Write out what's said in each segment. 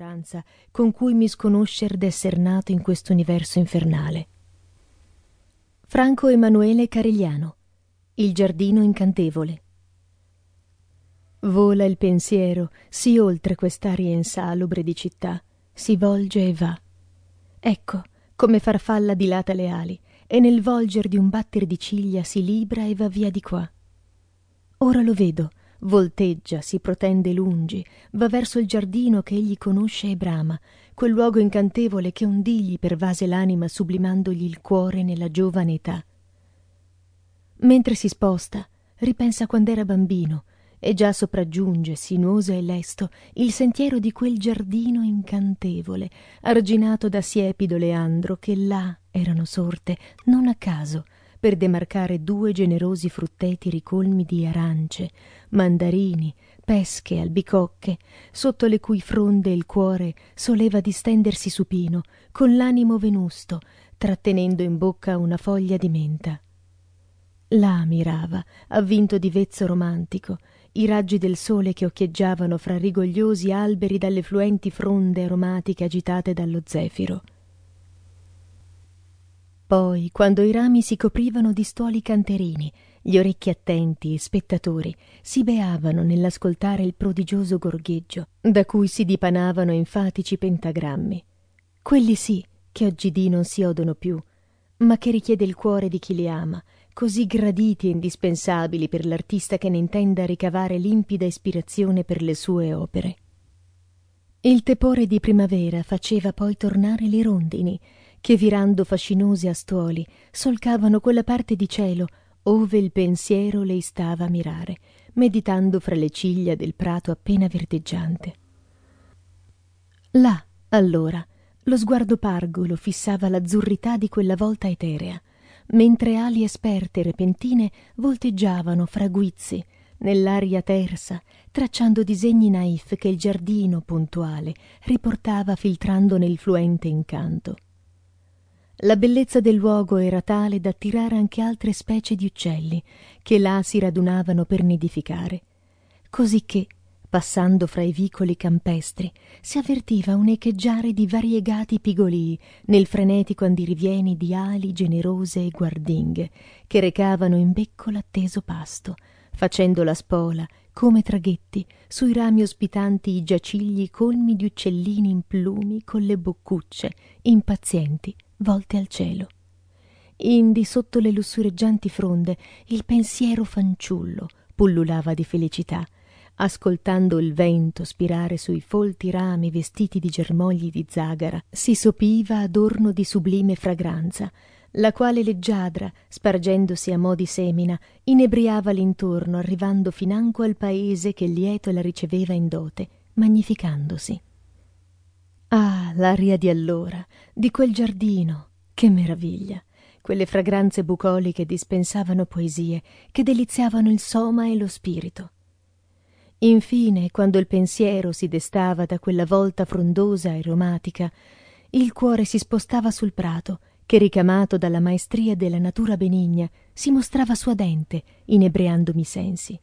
speranza con cui mi sconoscer d'esser nato in quest'universo infernale. Franco Emanuele Carigliano Il giardino incantevole Vola il pensiero sì oltre quest'aria insalubre di città, si volge e va. Ecco come farfalla dilata le ali e nel volger di un batter di ciglia si libra e va via di qua. Ora lo vedo, volteggia, si protende lungi, va verso il giardino che egli conosce e brama, quel luogo incantevole che un dì gli pervase l'anima sublimandogli il cuore nella giovane età. Mentre si sposta, ripensa quand'era bambino, e già sopraggiunge, sinuoso e lesto, il sentiero di quel giardino incantevole, arginato da siepido leandro, che là erano sorte, non a caso, per demarcare due generosi frutteti ricolmi di arance, mandarini, pesche, albicocche, sotto le cui fronde il cuore soleva distendersi supino, con l'animo venusto, trattenendo in bocca una foglia di menta. Là mirava, avvinto di vezzo romantico, i raggi del sole che occhieggiavano fra rigogliosi alberi dalle fluenti fronde aromatiche agitate dallo zefiro. Poi, quando i rami si coprivano di stuoli canterini, gli orecchi attenti e spettatori si beavano nell'ascoltare il prodigioso gorgheggio da cui si dipanavano enfatici pentagrammi. Quelli sì che oggidì non si odono più, ma che richiede il cuore di chi li ama, così graditi e indispensabili per l'artista che ne intenda ricavare limpida ispirazione per le sue opere. Il tepore di primavera faceva poi tornare le rondini, che virando fascinose a stuoli solcavano quella parte di cielo ove il pensiero lei stava a mirare, meditando fra le ciglia del prato appena verdeggiante. Là, allora, lo sguardo pargolo fissava l'azzurrità di quella volta eterea, mentre ali esperte e repentine volteggiavano fra guizzi nell'aria tersa, tracciando disegni naif che il giardino puntuale riportava filtrando nel fluente incanto. La bellezza del luogo era tale da attirare anche altre specie di uccelli che là si radunavano per nidificare, cosicché passando fra i vicoli campestri si avvertiva un echeggiare di variegati pigolii nel frenetico andirivieni di ali generose e guardinghe che recavano in becco l'atteso pasto facendo la spola come traghetti sui rami ospitanti i giacigli colmi di uccellini in plumi con le boccucce impazienti volte al cielo. Indi sotto le lussureggianti fronde il pensiero fanciullo pullulava di felicità ascoltando il vento spirare sui folti rami vestiti di germogli di zagara. Si sopiva adorno di sublime fragranza la quale leggiadra spargendosi a mo di semina inebriava l'intorno arrivando financo al paese che lieto la riceveva in dote magnificandosi ah l'aria di allora di quel giardino. Che meraviglia. Quelle fragranze bucoliche dispensavano poesie che deliziavano il soma e lo spirito. Infine quando il pensiero si destava da quella volta frondosa e romatica il cuore si spostava sul prato che ricamato dalla maestria della natura benigna si mostrava suadente inebriandomi i sensi.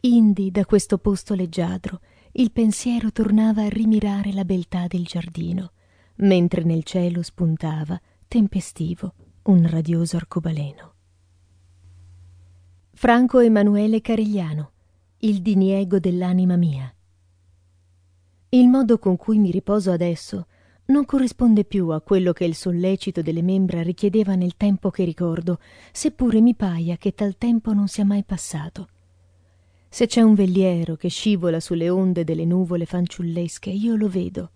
Indi da questo posto leggiadro il pensiero tornava a rimirare la beltà del giardino mentre nel cielo spuntava tempestivo un radioso arcobaleno. Franco emanuele carigliano il diniego dell'anima mia. Il modo con cui mi riposo adesso non corrisponde più a quello che il sollecito delle membra richiedeva nel tempo che ricordo seppure mi paia che tal tempo non sia mai passato se c'è un veliero che scivola sulle onde delle nuvole fanciullesche io lo vedo.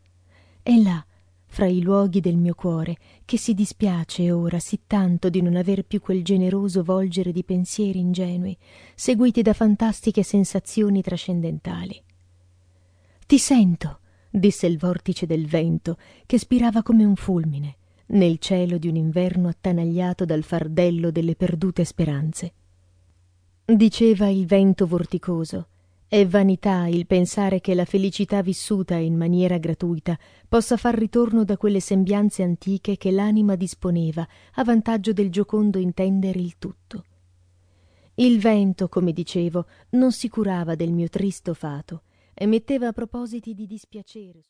È là fra i luoghi del mio cuore che si dispiace ora sì tanto di non aver più quel generoso volgere di pensieri ingenui seguiti da fantastiche sensazioni trascendentali. Ti sento disse il vortice del vento che spirava come un fulmine nel cielo di un inverno attanagliato dal fardello delle perdute speranze diceva il vento vorticoso. È vanità il pensare che la felicità vissuta in maniera gratuita possa far ritorno da quelle sembianze antiche che l'anima disponeva a vantaggio del giocondo intendere il tutto. Il vento come dicevo non si curava del mio tristo fato e metteva propositi di dispiacere